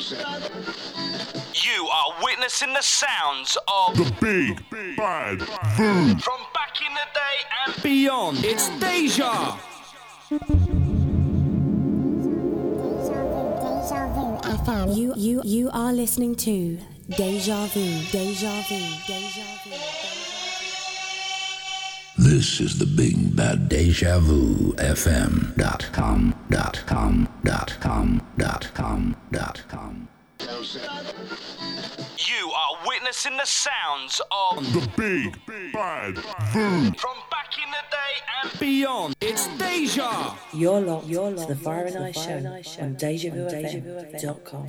You are witnessing the sounds of The big bad food. from back in the day and Beyond, it's Deja. FM. You you you are listening to Deja Vu. Deja Vu. Deja Vu. This is the Big Bad Deja Vu FM dot com dot com dot com dot com dot com. you are witnessing the sounds of The big bad food. from back in the day and Beyond, it's Deja. You're locked, you're locked to the Fire and Ice Show on DejaVuFM.com.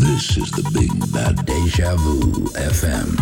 This is the Big Bad Deja Vu FM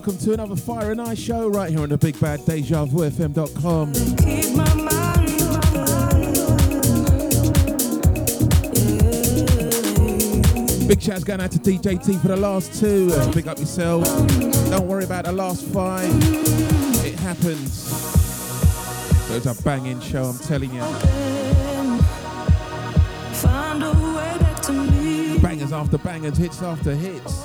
welcome to another Fire and Ice show right here on the Big Bad Deja Vu FM.com. Big shouts going out to DJT for the last two. Big up yourself. Don't worry about the last five. It happens. It was a banging show, I'm telling you. Bangers after bangers, hits after hits.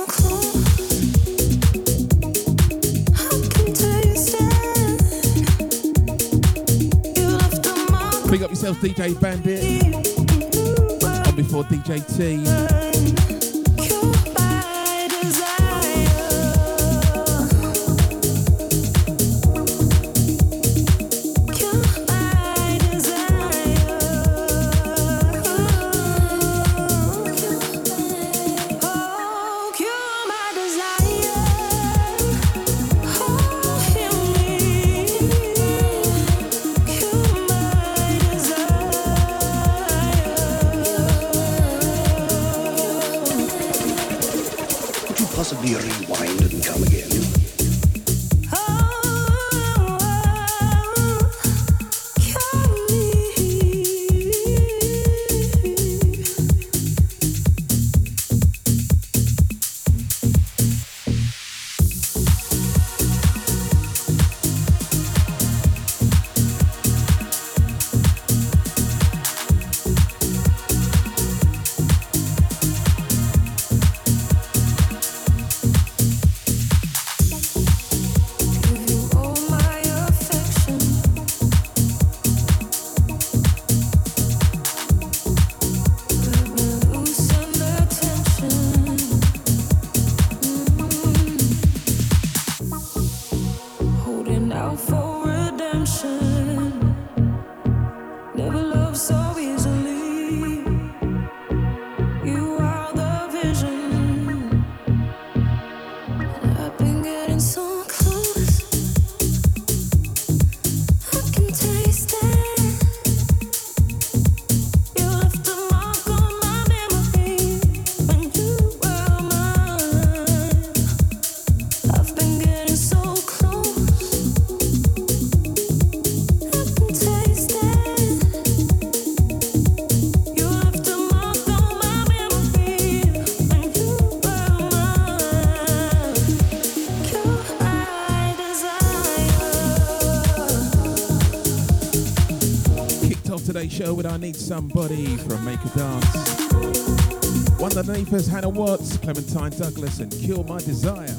myself, DJ Bandit. And before DJ T. show with I Need Somebody from Make a Dance. One that name is Hannah Wants, Clementine Douglas, and Kill My Desire.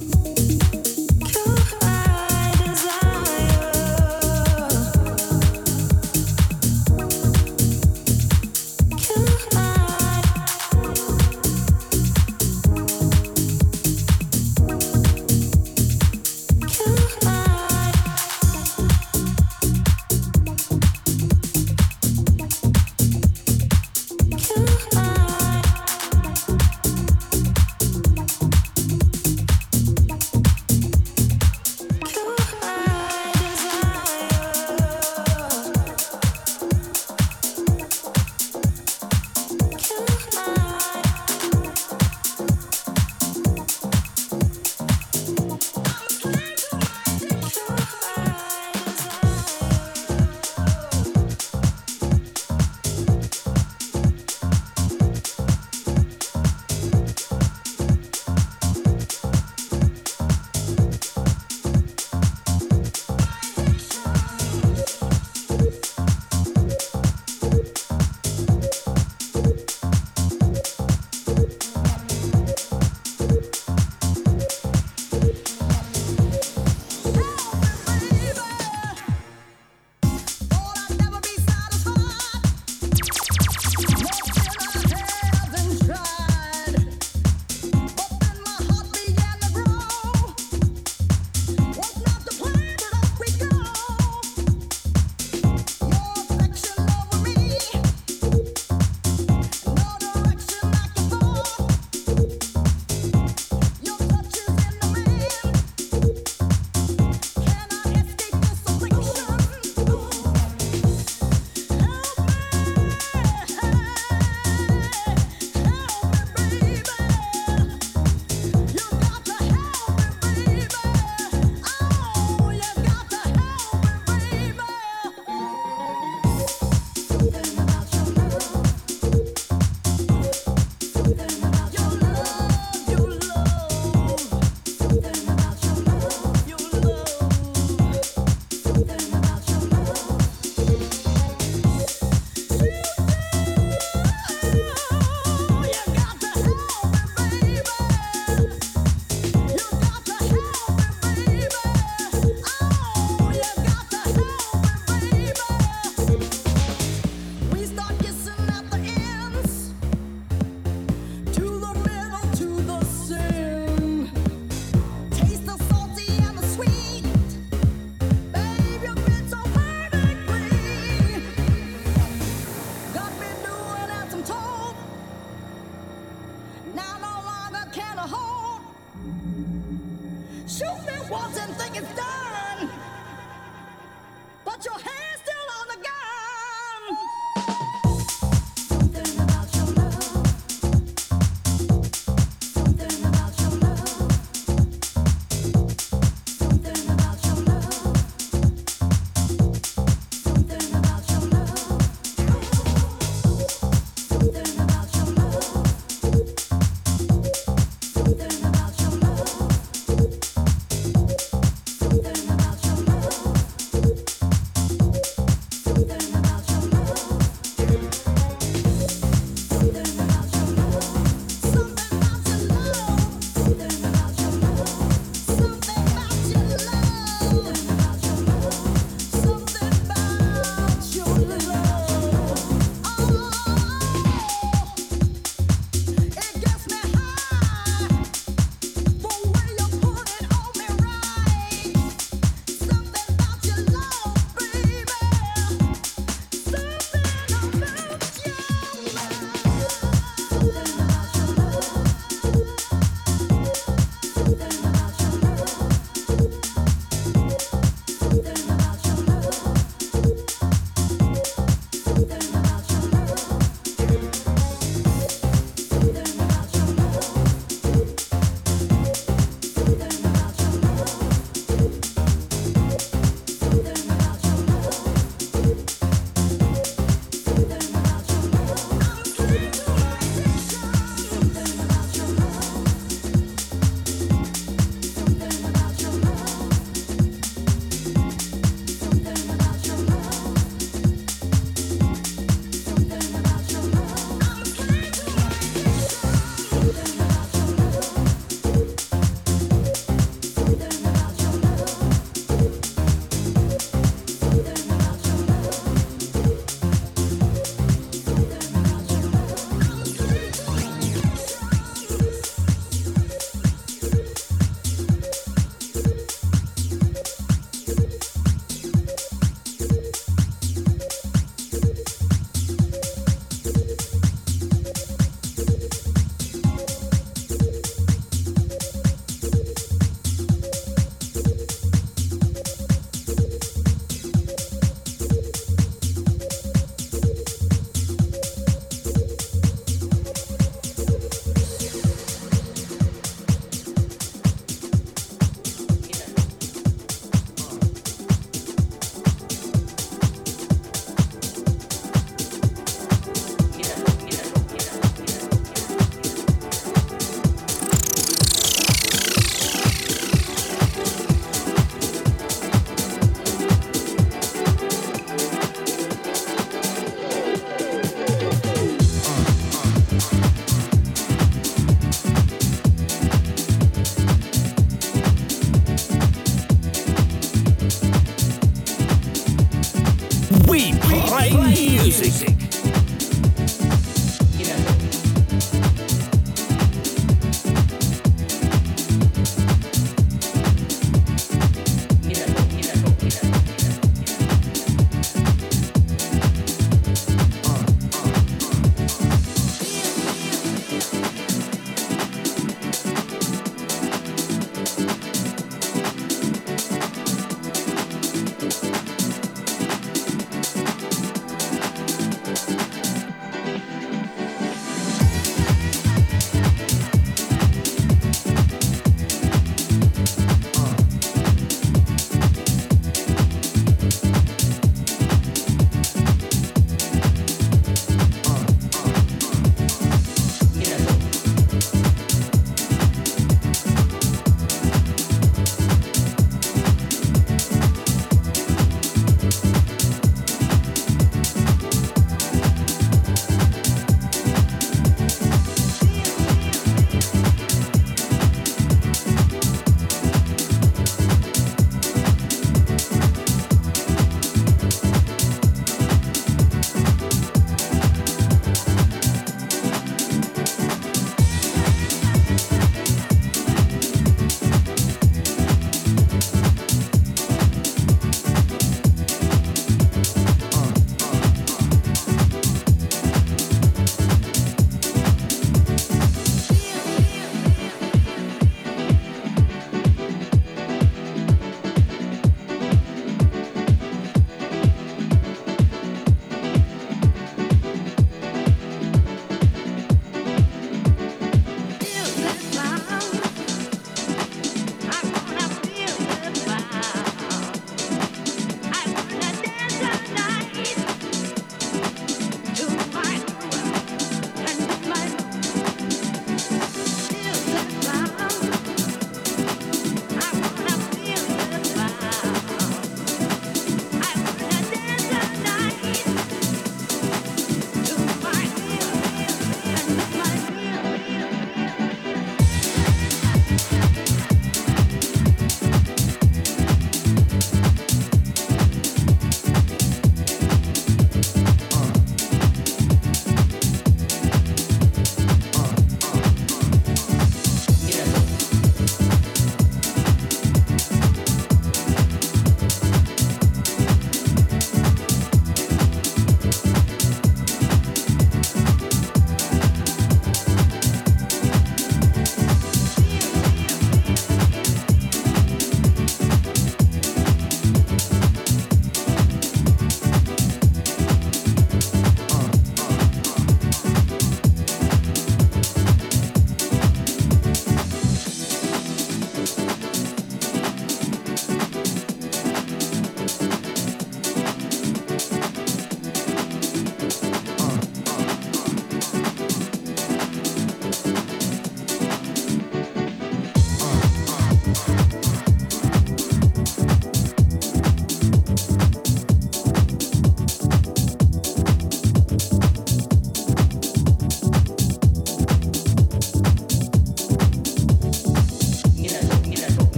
But your hand's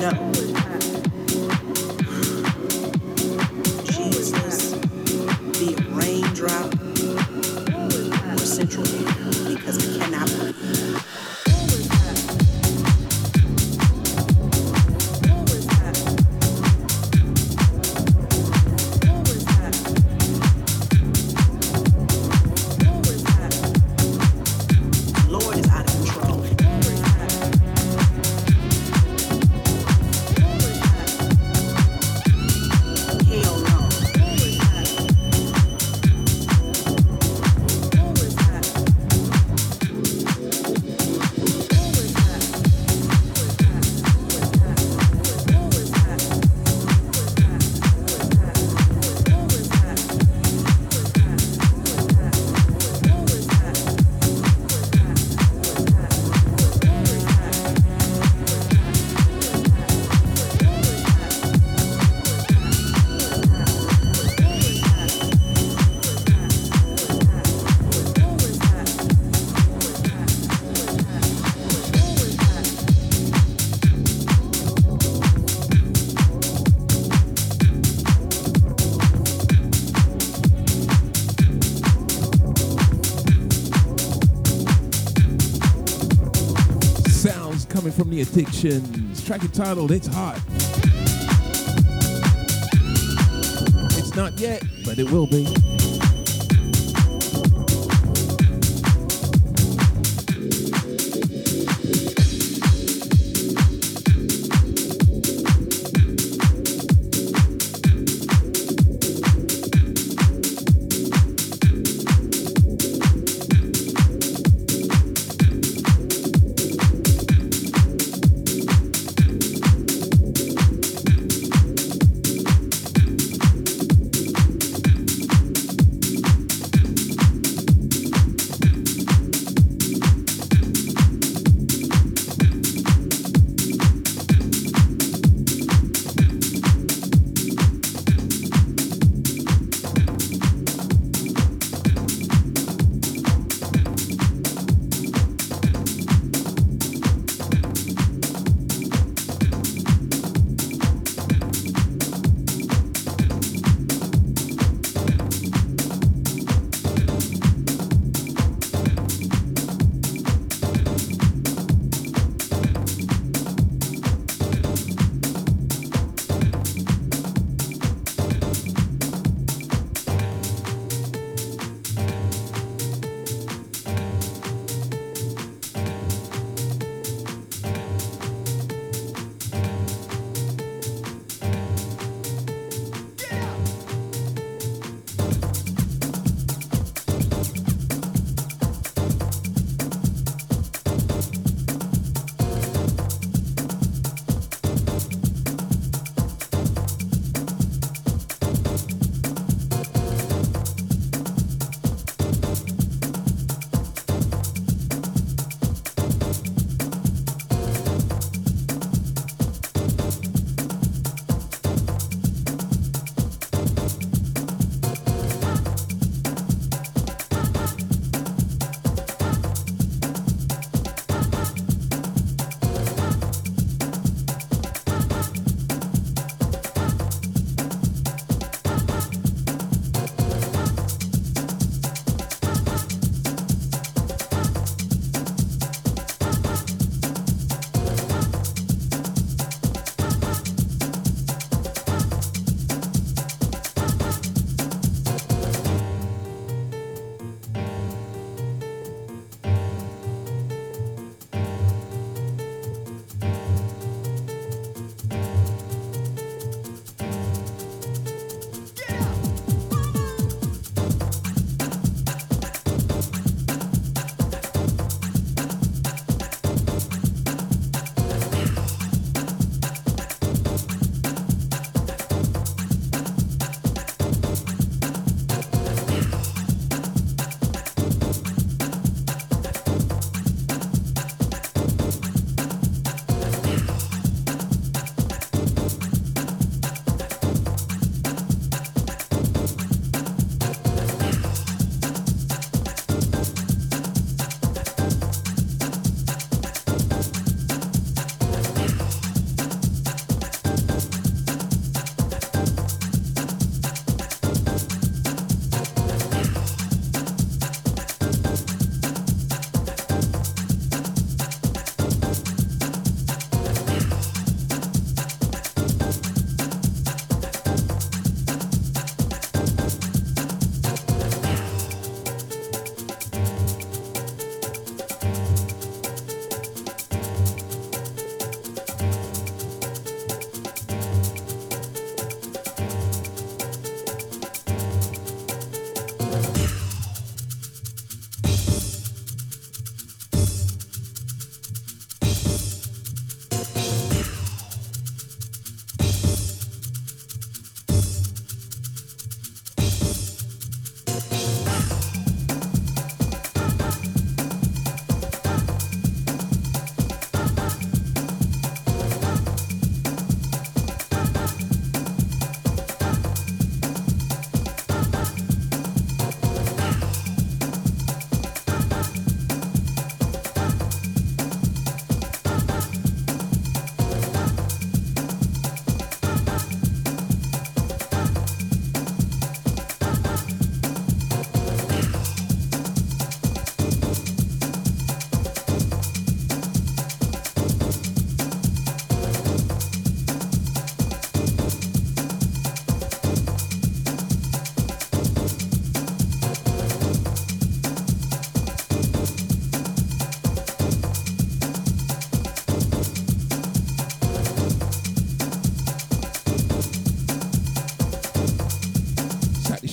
nothing. Oddictions. Track entitled It's Hot. It's not yet, but it will be.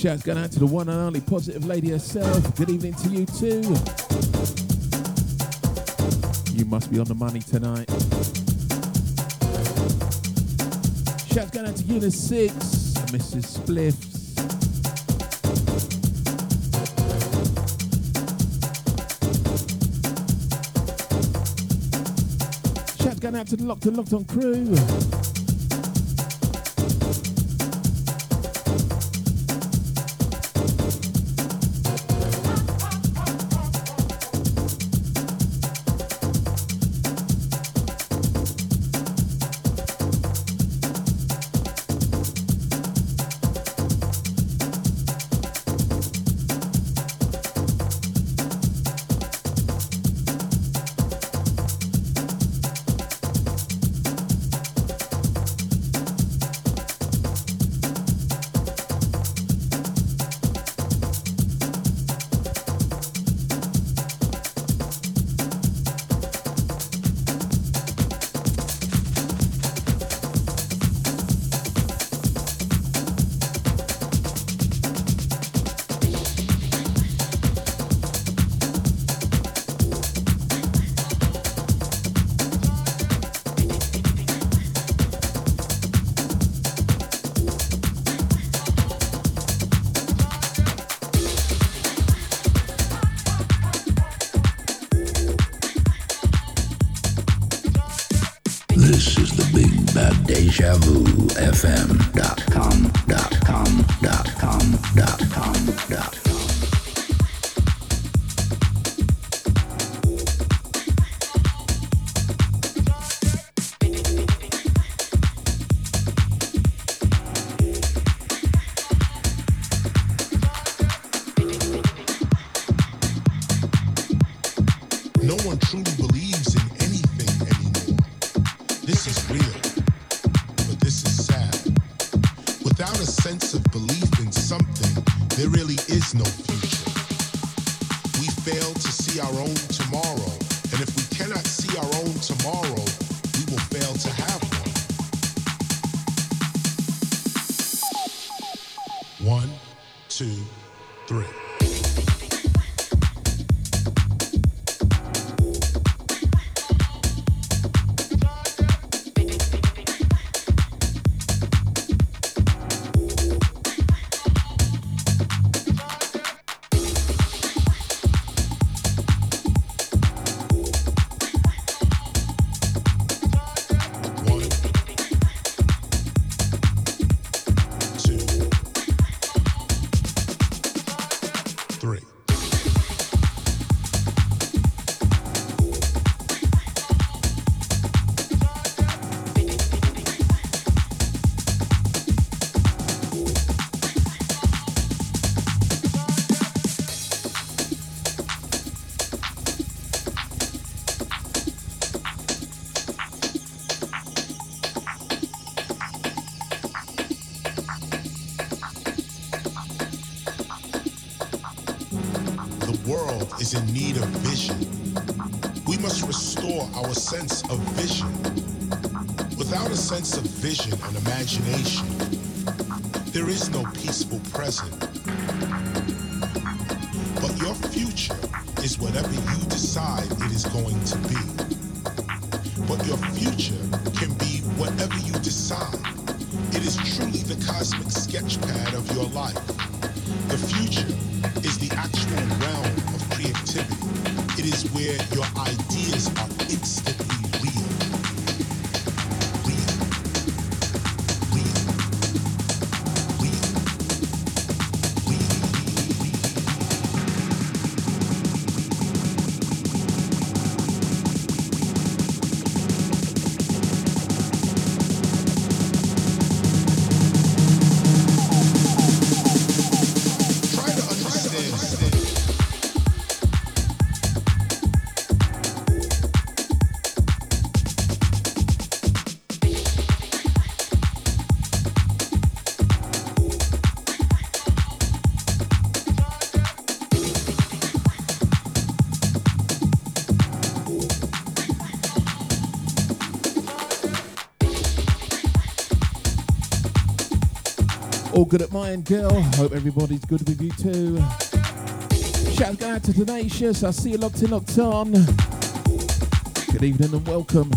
Shouts going out to the one and only positive lady herself. Good evening to you too. You must be on the money tonight. Shouts going out to Unit 6, Mrs. Spliffs. Shouts going out to the Locked and Locked on crew. Our own present. But your future is whatever you decide it is going to be. But your future can be whatever you decide. It is truly the cosmic sketchpad of your life. The future is the actual realm of creativity. It is where your ideas are instantly good at mine, girl. Hope everybody's good with you too. Shout out to Tenacious. I see you locked in, locked on. Good evening and welcome.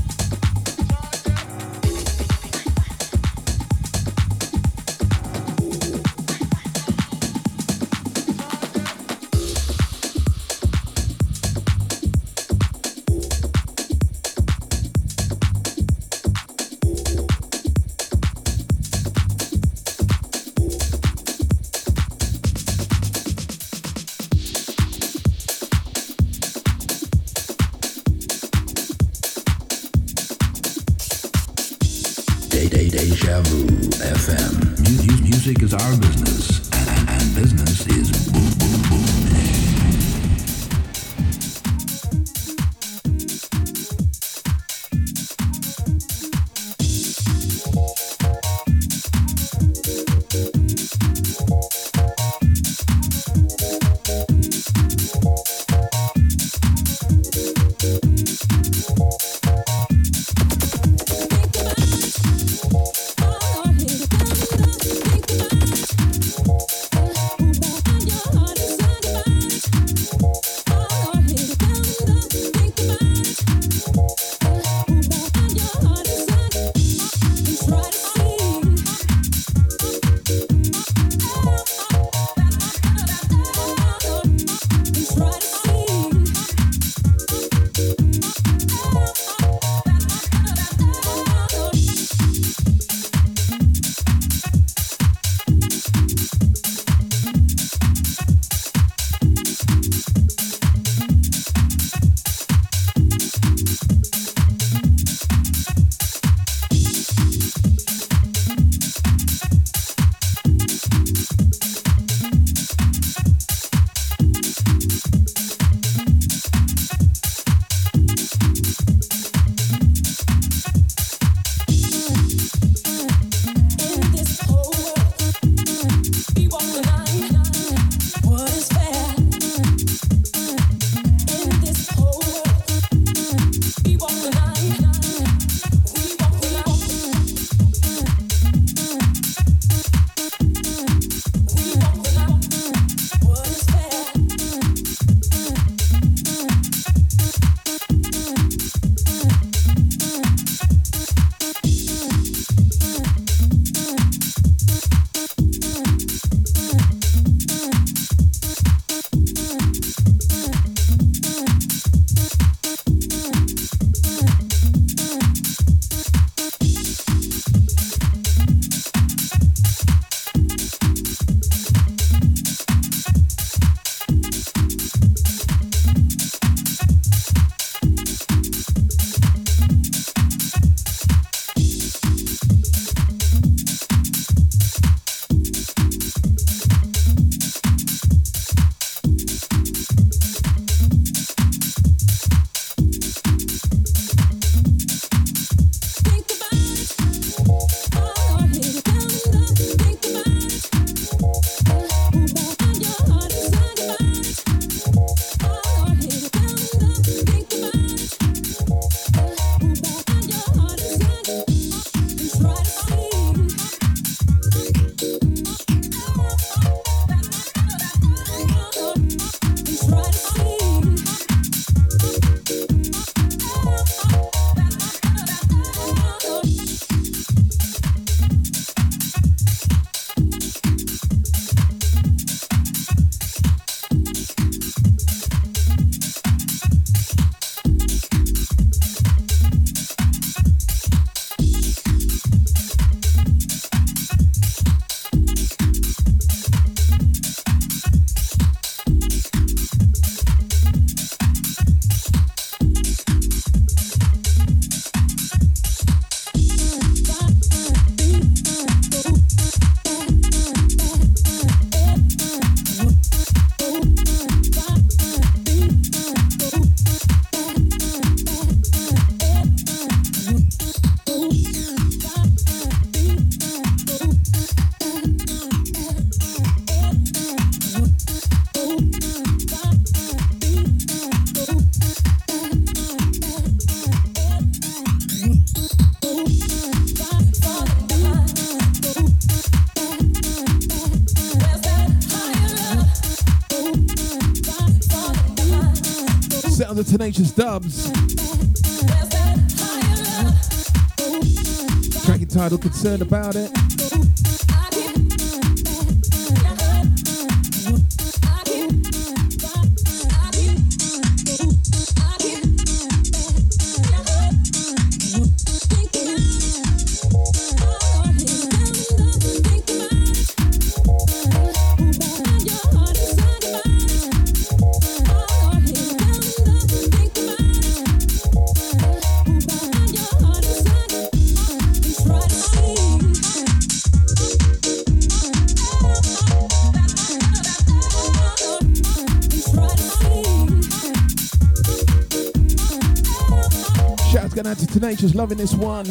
Tenacious Dubs. Track entitled Concerned About It. going out to Tenacious, loving this one.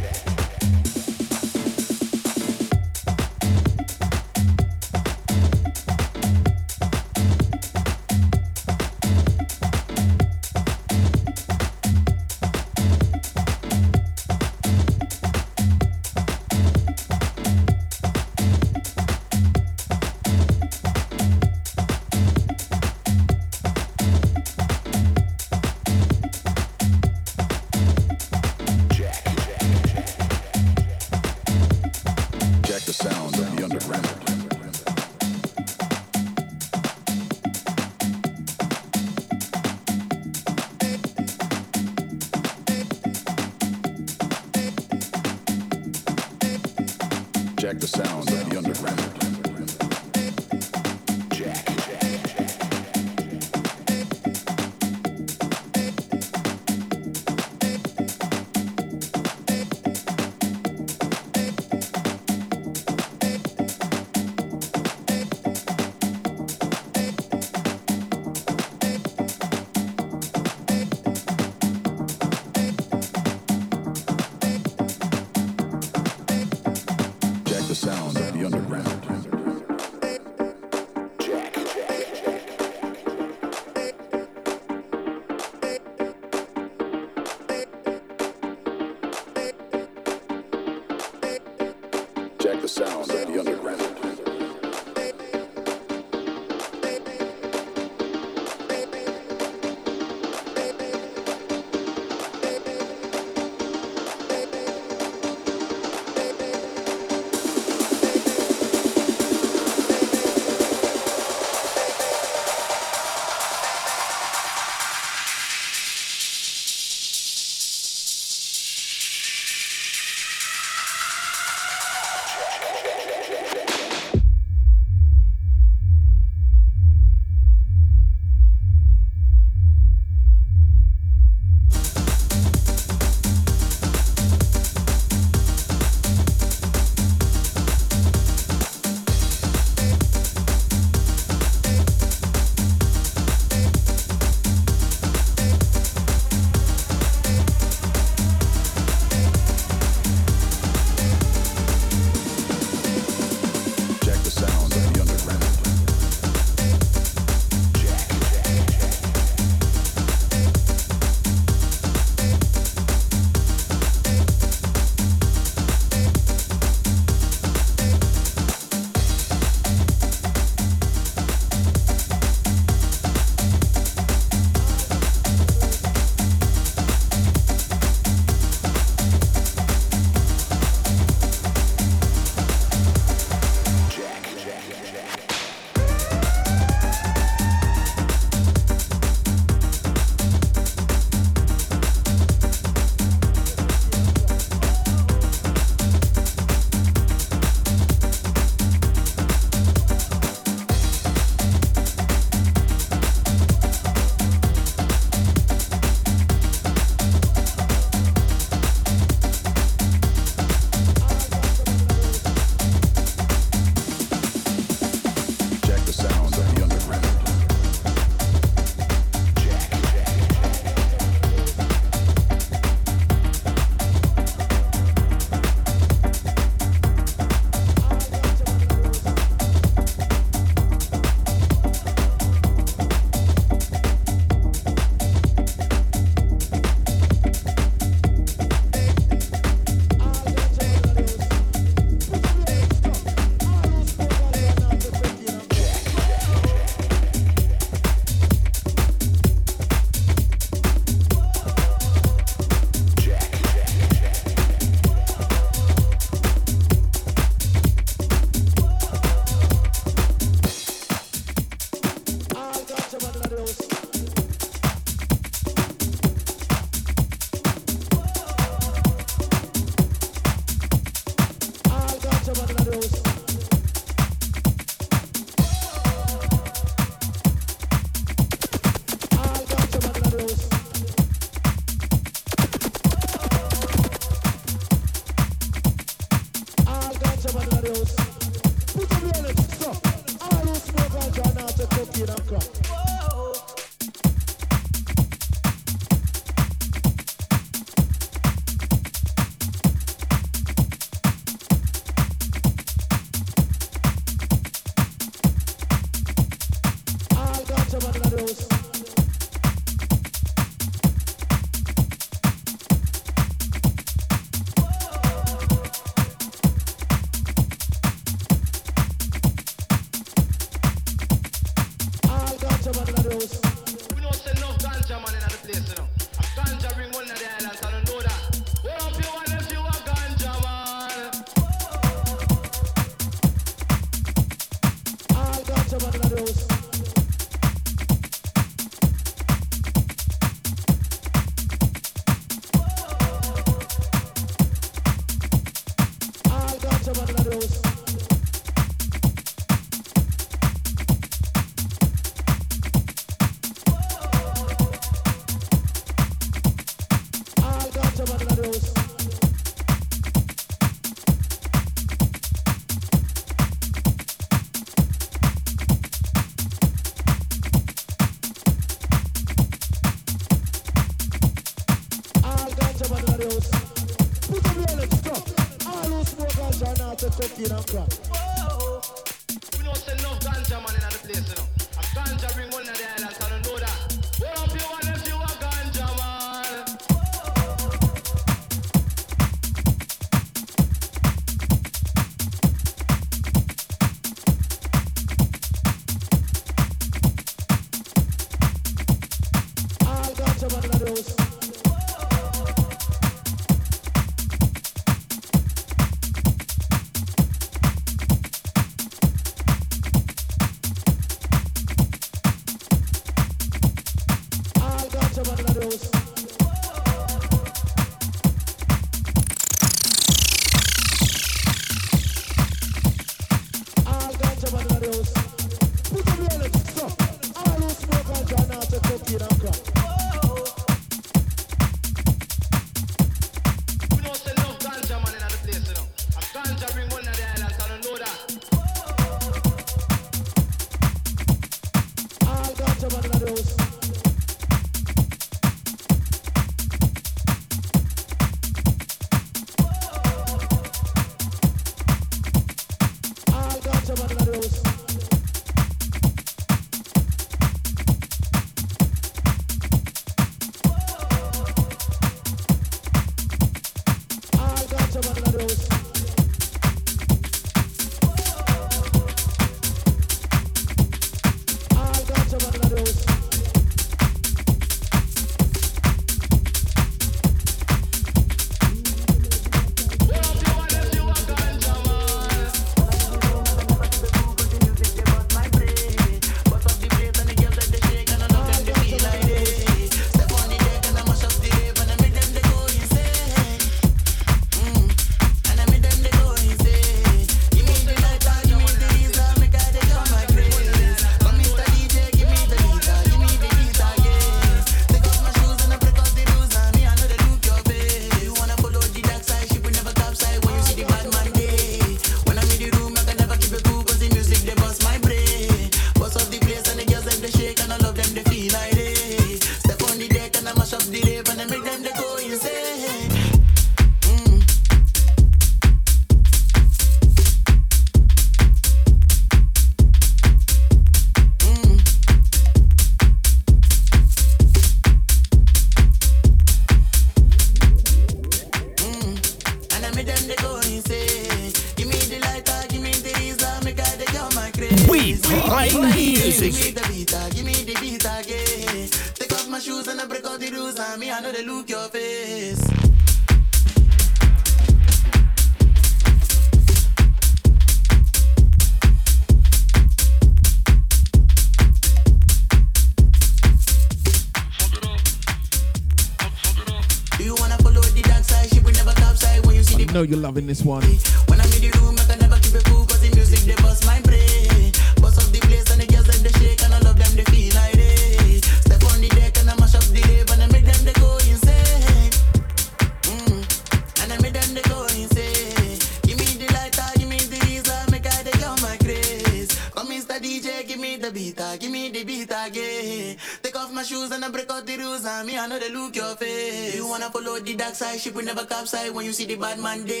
when you see the bad man day.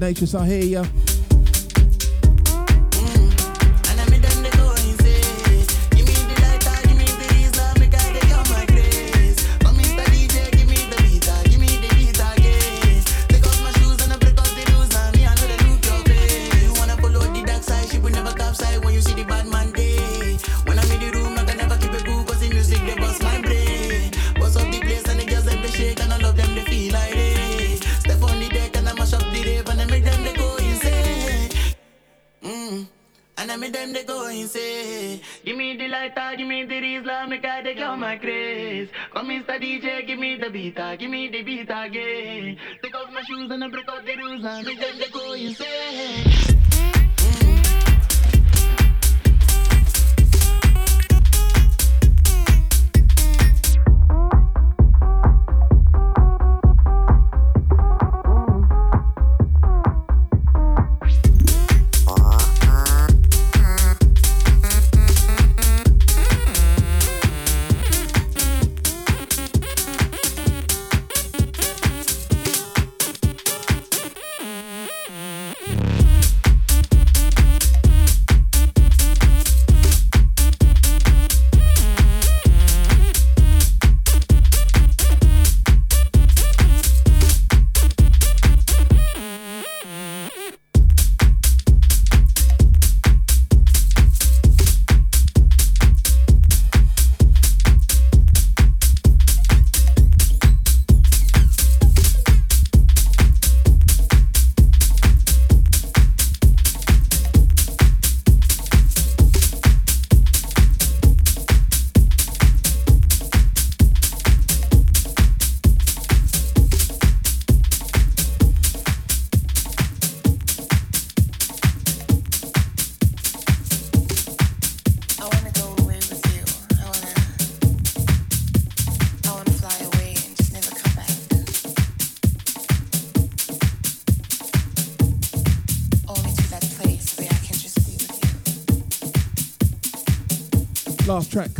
Nations, I hear you. Uh,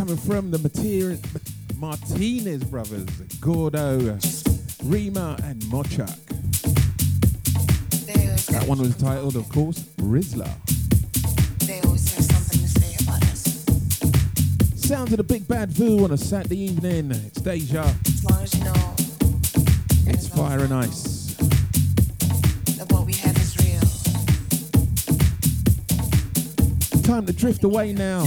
coming from the Martinez brothers, Gordo, Rema, and Mochakk. That one was titled, of course, Rizla. Sounds of the Big Bad Voo on a Saturday evening. It's Deja. As as you know, it's Fire and Ice. Time to drift away now.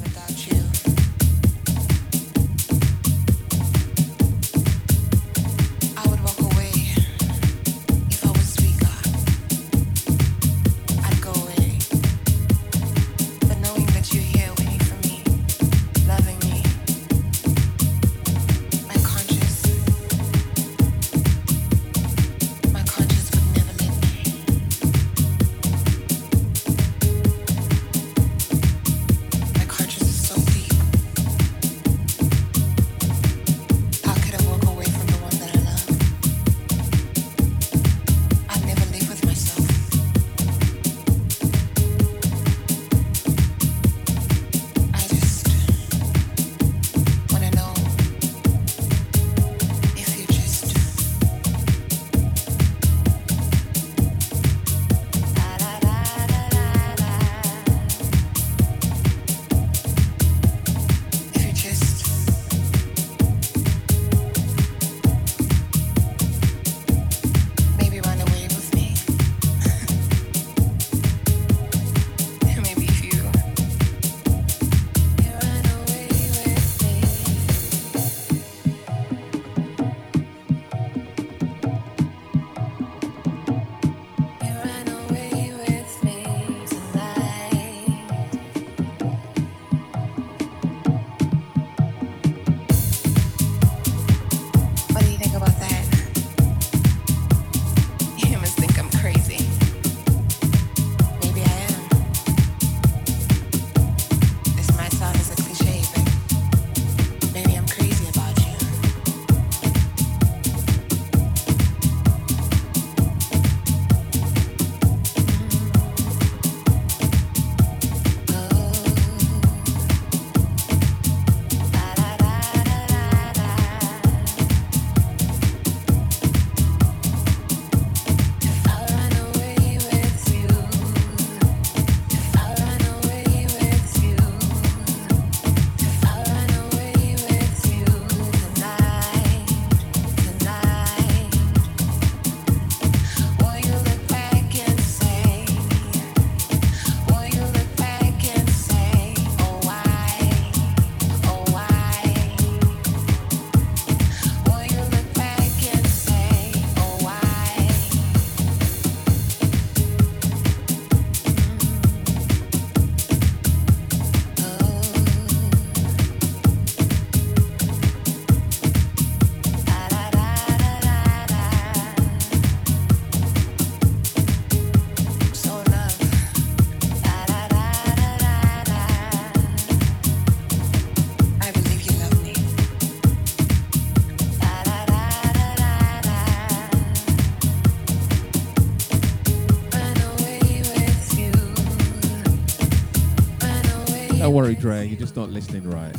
worry, Dre. You're just not listening right.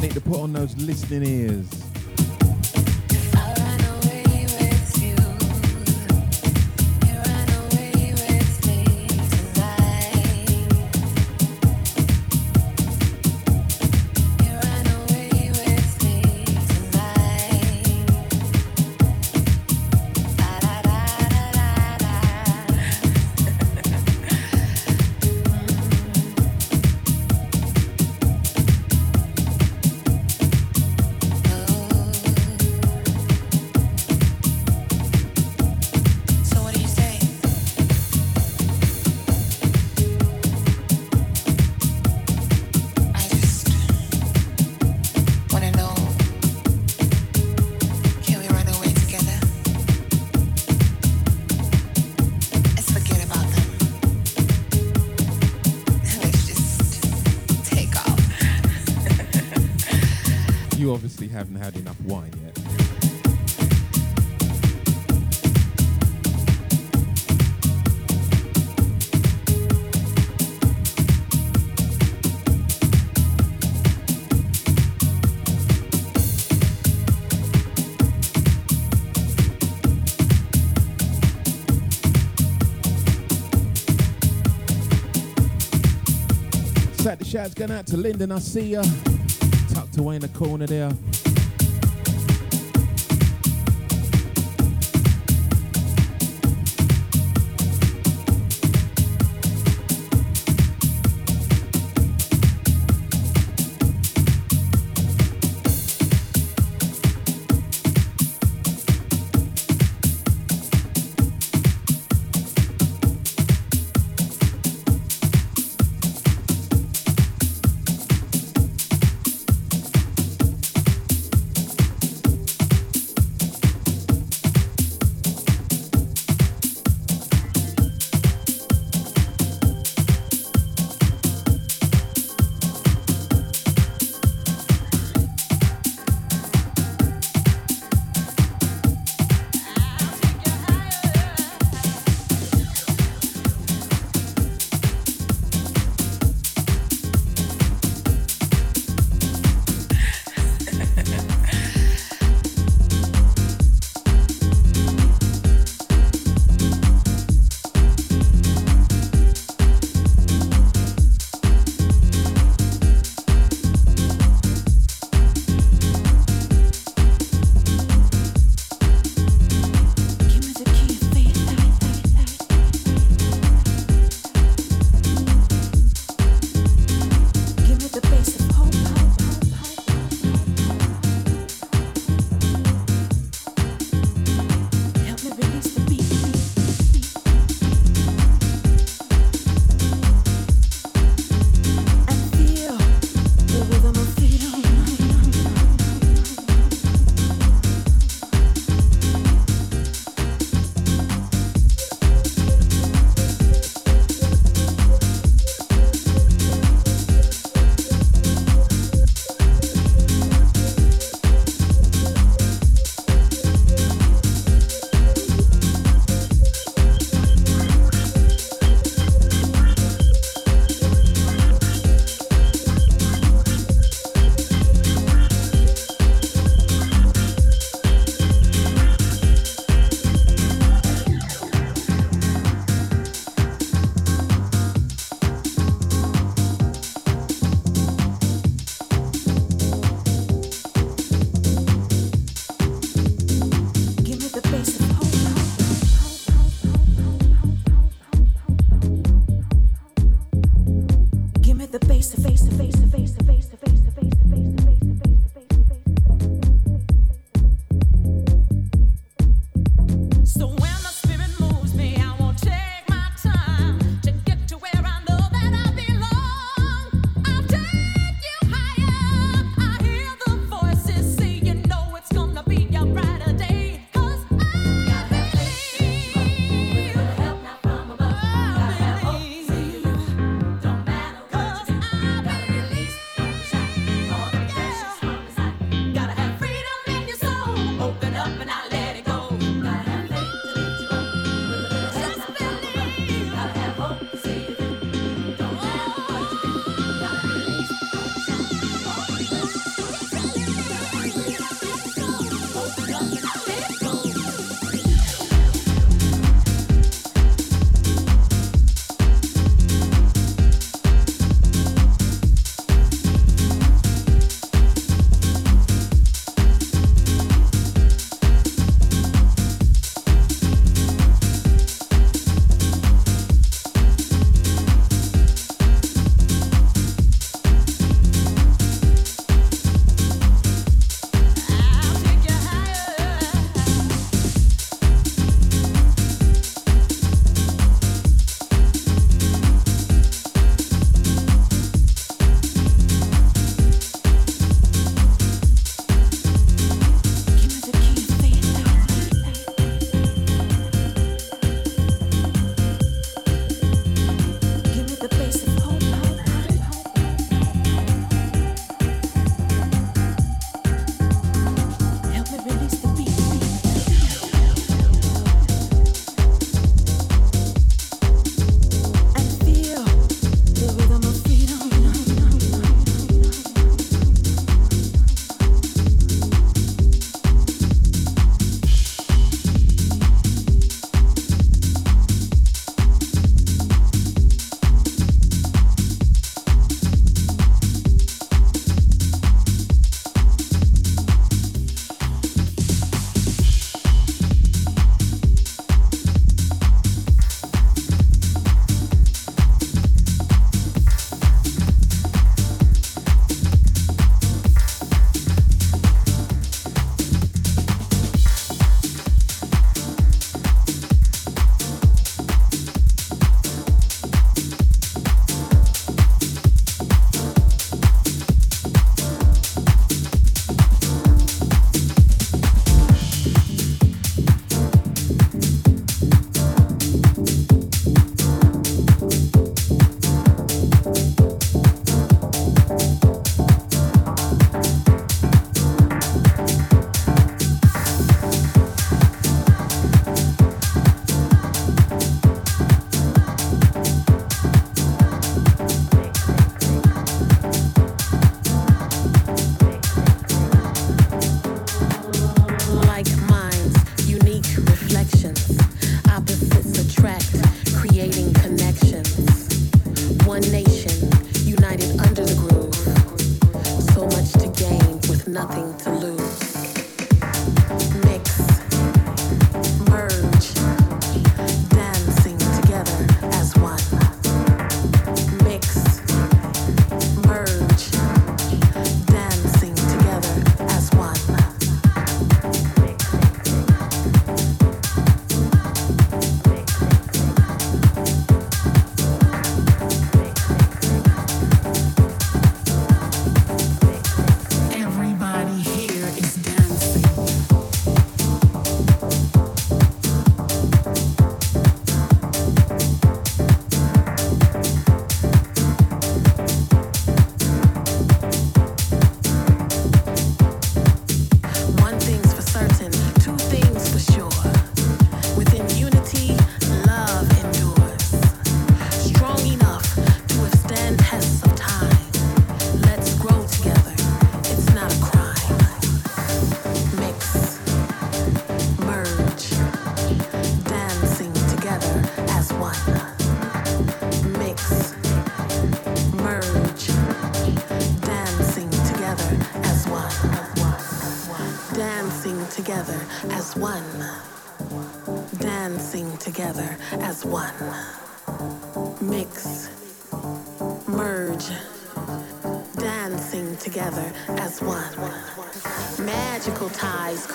Need to put on those listening ears. Going out to Lyndon. I see ya. Tucked away in the corner there.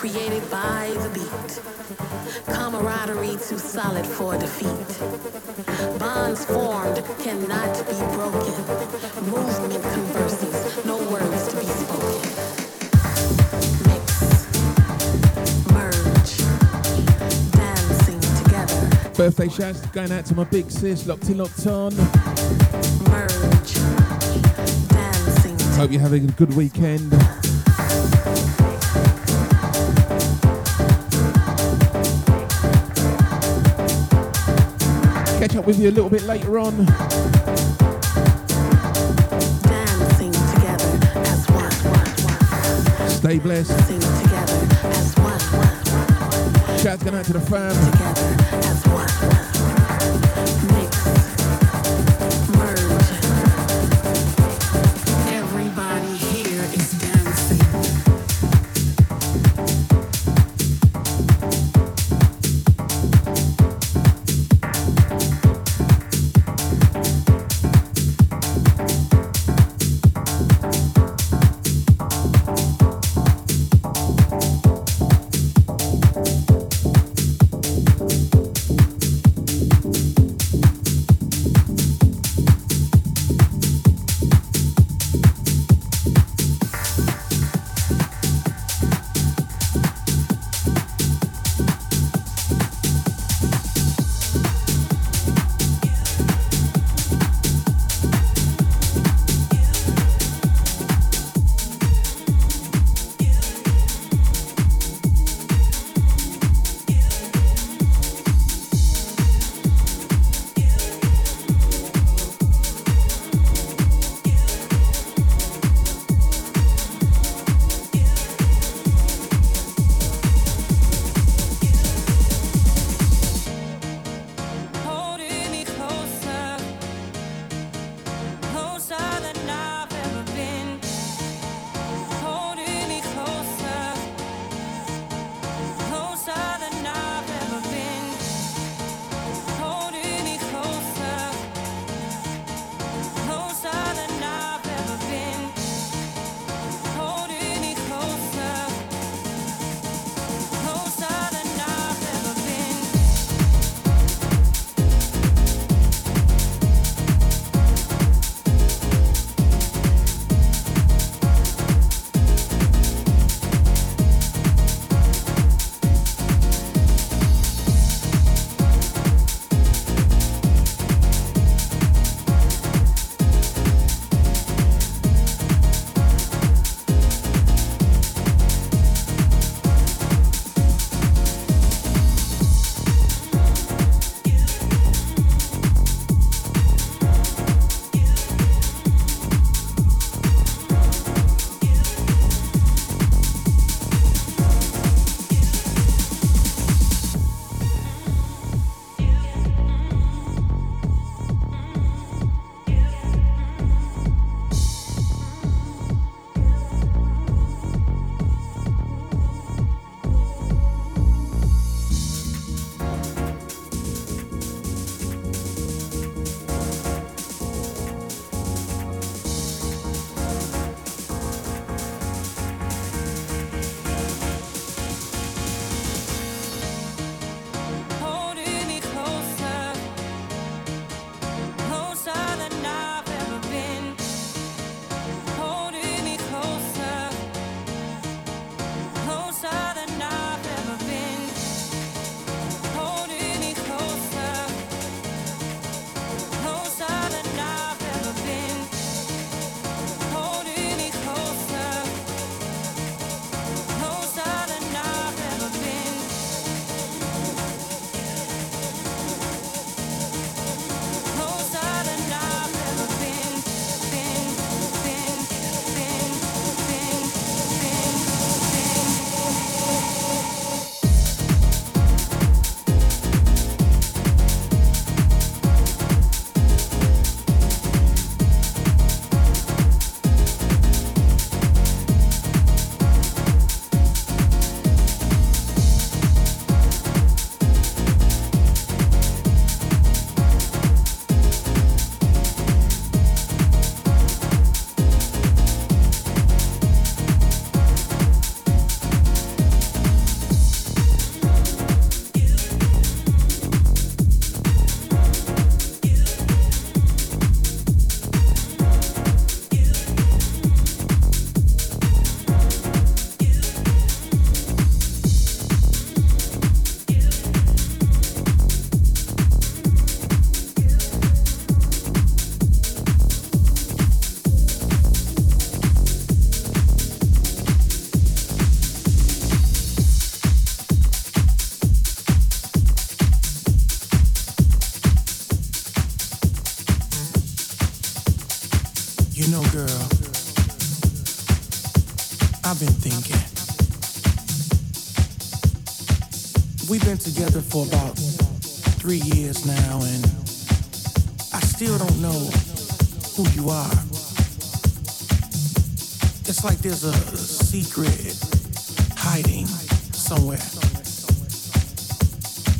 Created by the beat. Camaraderie too solid for defeat. Bonds formed cannot be broken. Movement converses, no words to be spoken. Merge, dancing together. Birthday shouts going out to my big sis, locked in, locked on. Merge, dancing. Hope you're having a good weekend. Catch up with you a little bit later on. Dancing together as one. Stay blessed. Dancing together as one. shouts going out to the fam. Everybody together for about three years now, and I still don't know who you are. It's like there's a secret hiding somewhere.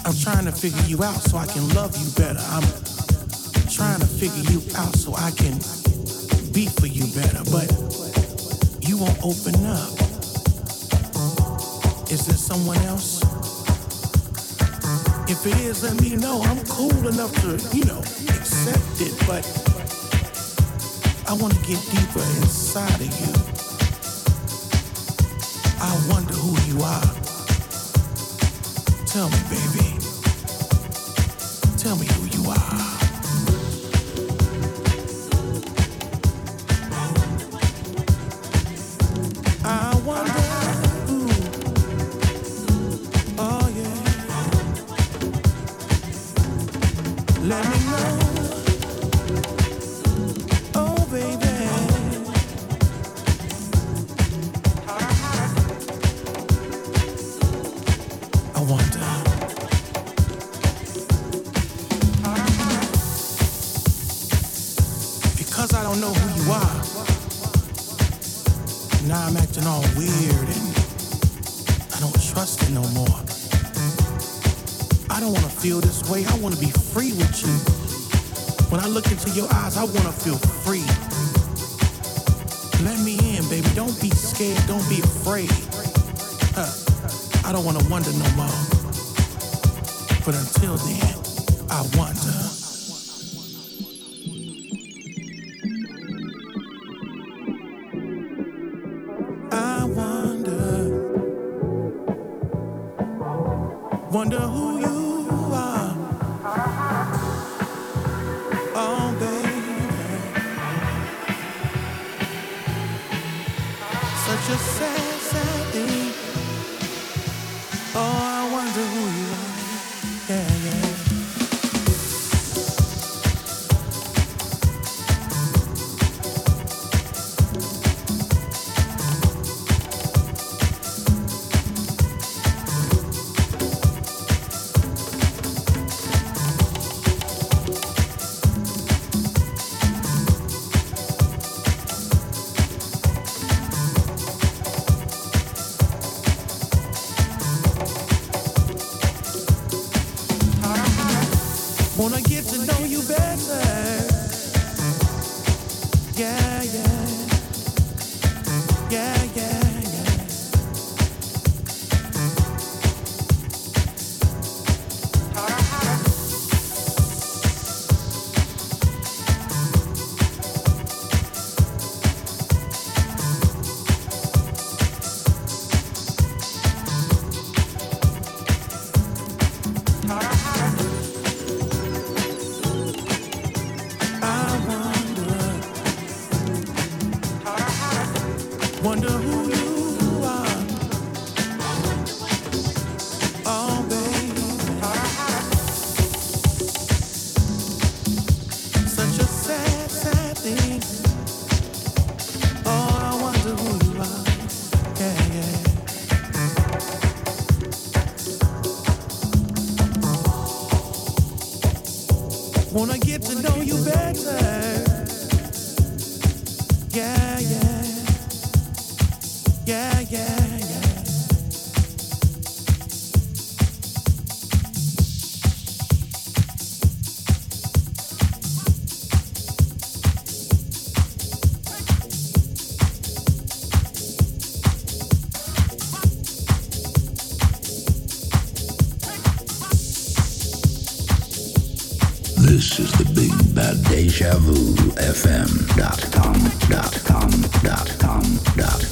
I'm trying to figure you out so I can love you better. I'm trying to figure you out so I can be for you better, but you won't open up. Is there someone else? It is, let me know. I'm cool enough to, you know, accept it, but I want to get deeper inside of you. I wonder who you are. Tell me, baby. Tell me who you are. I want to feel free. Let me in, baby. Don't be scared. Don't be afraid. Uh, I don't want to wonder no more. But until then, I wonder. Bad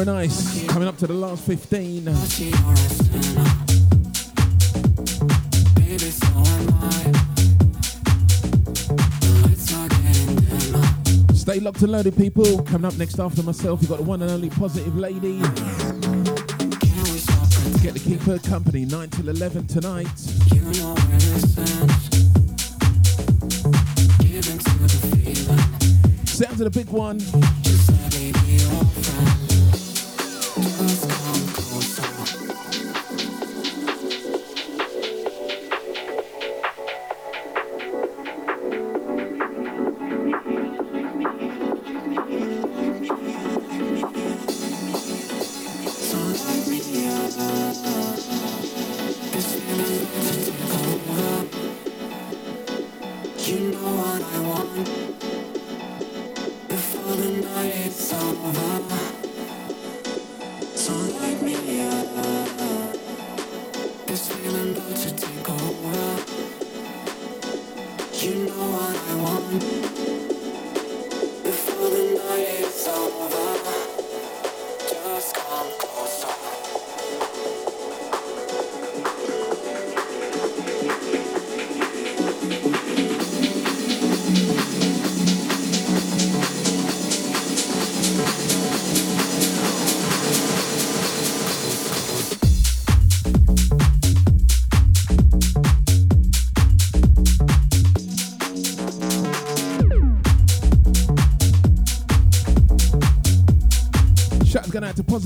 Sound of Fire and Ice coming up to the last 15. Baby, so am I. The lights are getting dimmer. Stay locked and loaded, people. Coming up next after myself, you've got the one and only Positive Lady. Get to keep her company 9 till 11 tonight. Sounds of the big one.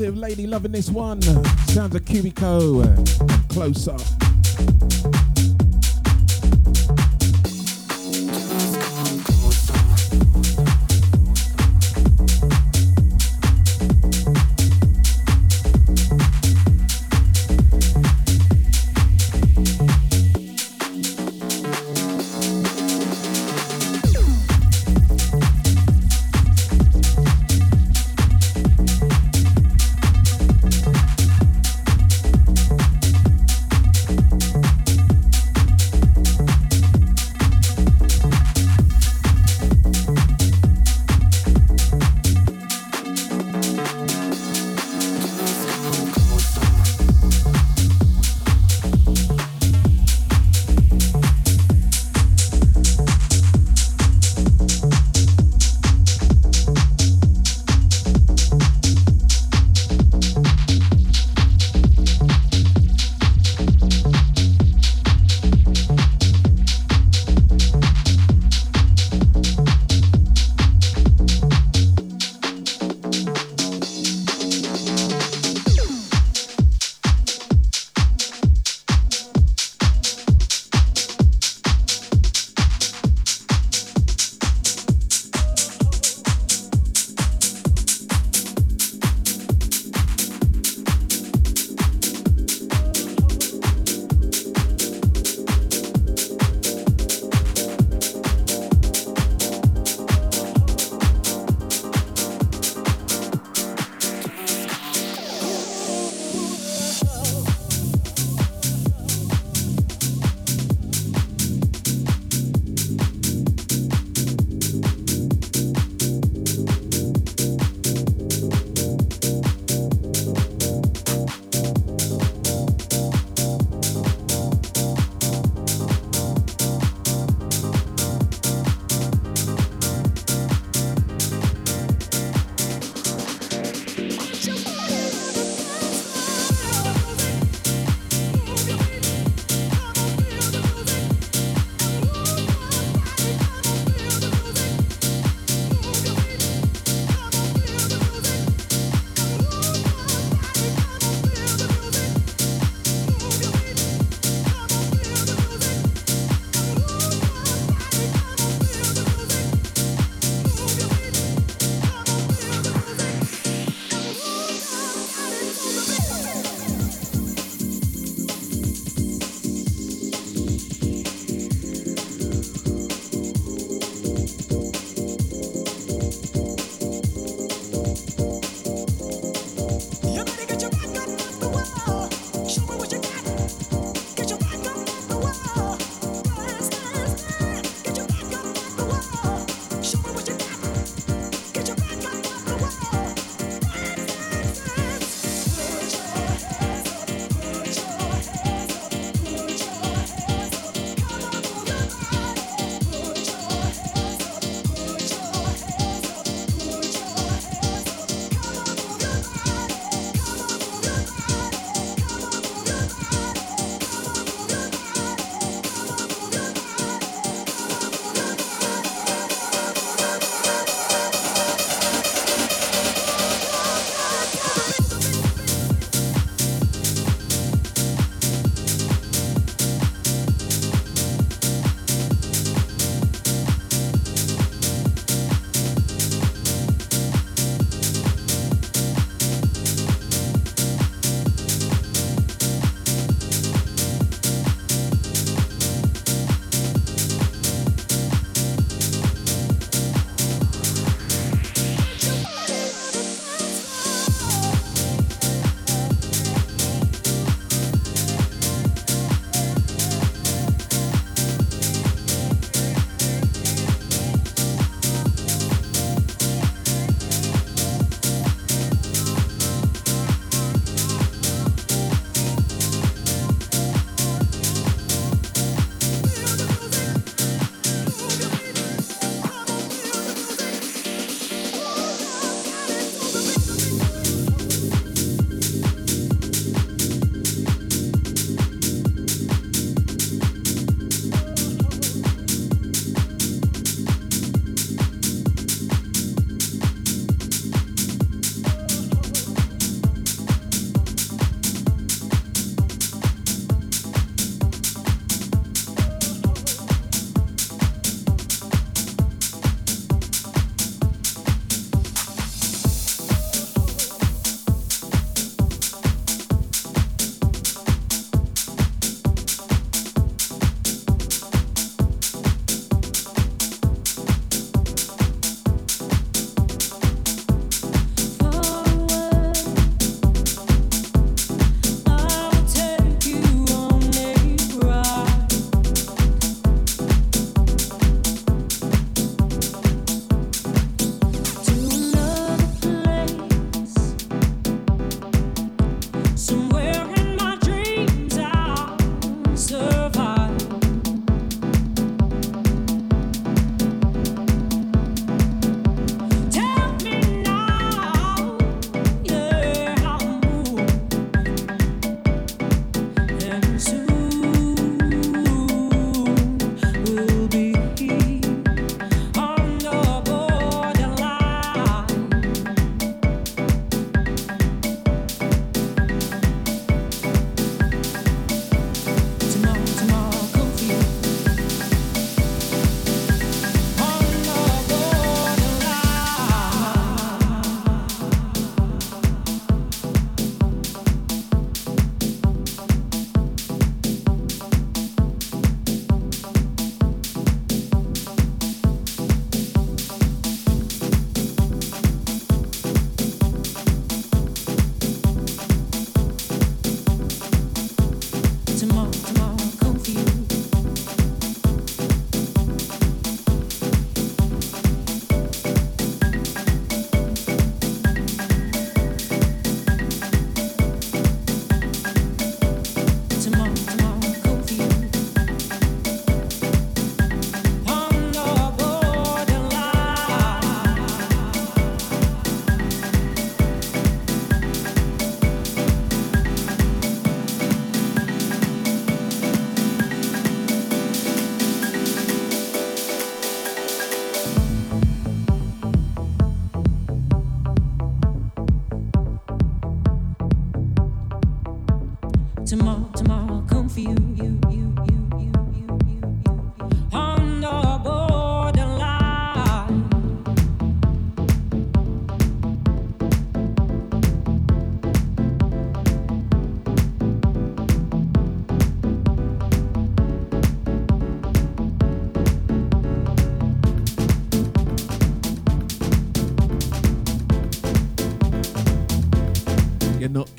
Positive. Lady, loving this one. Sounds of Qubiko uh, and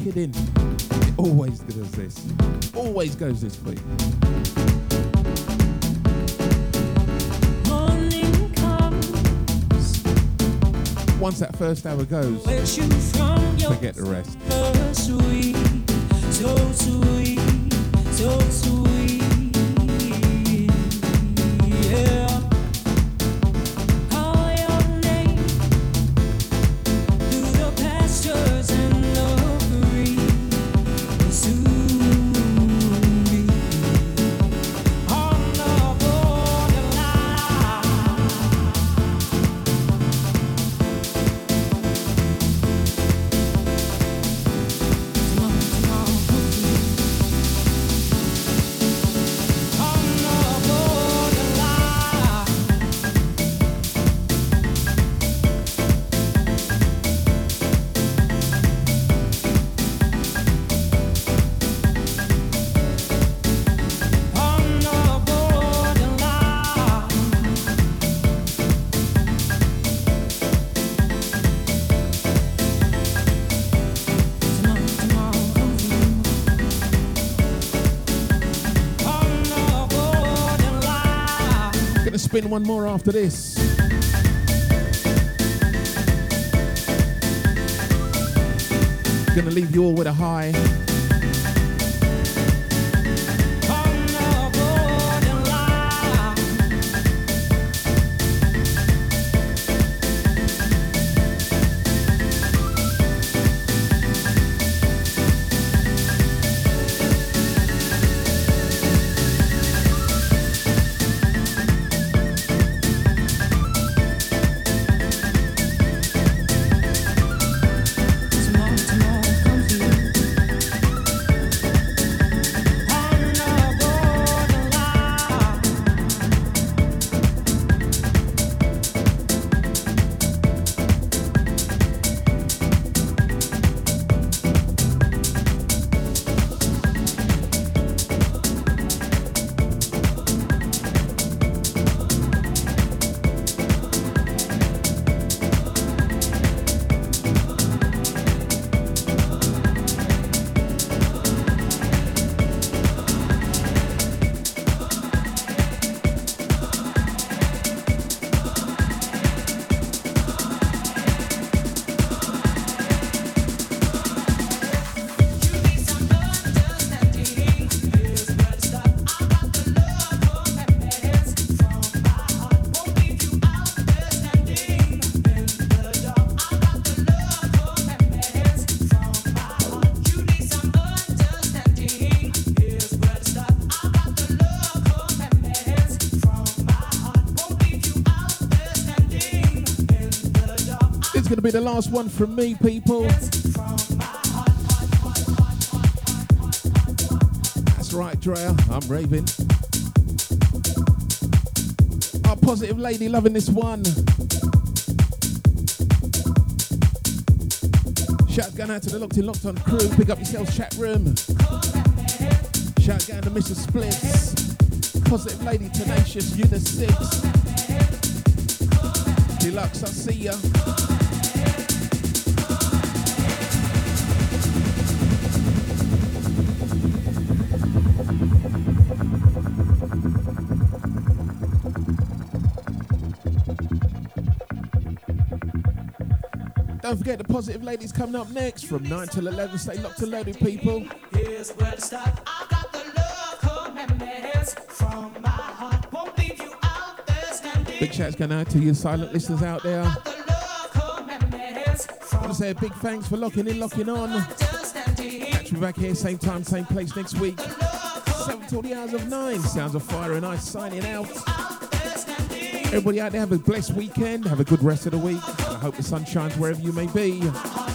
kidding. It always does this. Always goes this way. Morning comes, Once that first hour goes, wakes you from your forget the rest. Spin one more after this. Gonna leave you all with a high. Last one from me, people. That's right, Drea. I'm raving. Our positive lady loving this one. Shout going out to the Locked In Locked On crew. Pick up yourselves, chat room. Shout going to Mr. Splits. Positive lady, tenacious, you the six. Deluxe, I see ya. Don't forget the positive ladies coming up next from 9 till 11. Stay locked and loaded, people. Here's where to start. I got the love commandments from my heart. Won't leave you out there standing. Big shouts going out to you silent listeners out there. I want to say a big thanks for locking in, locking on. Catch me back here, same time, same place next week. 7 till the hours of 9. Sounds of fire and ice signing out. Everybody out there, have a blessed weekend. Have a good rest of the week. Hope the sun shines wherever you may be.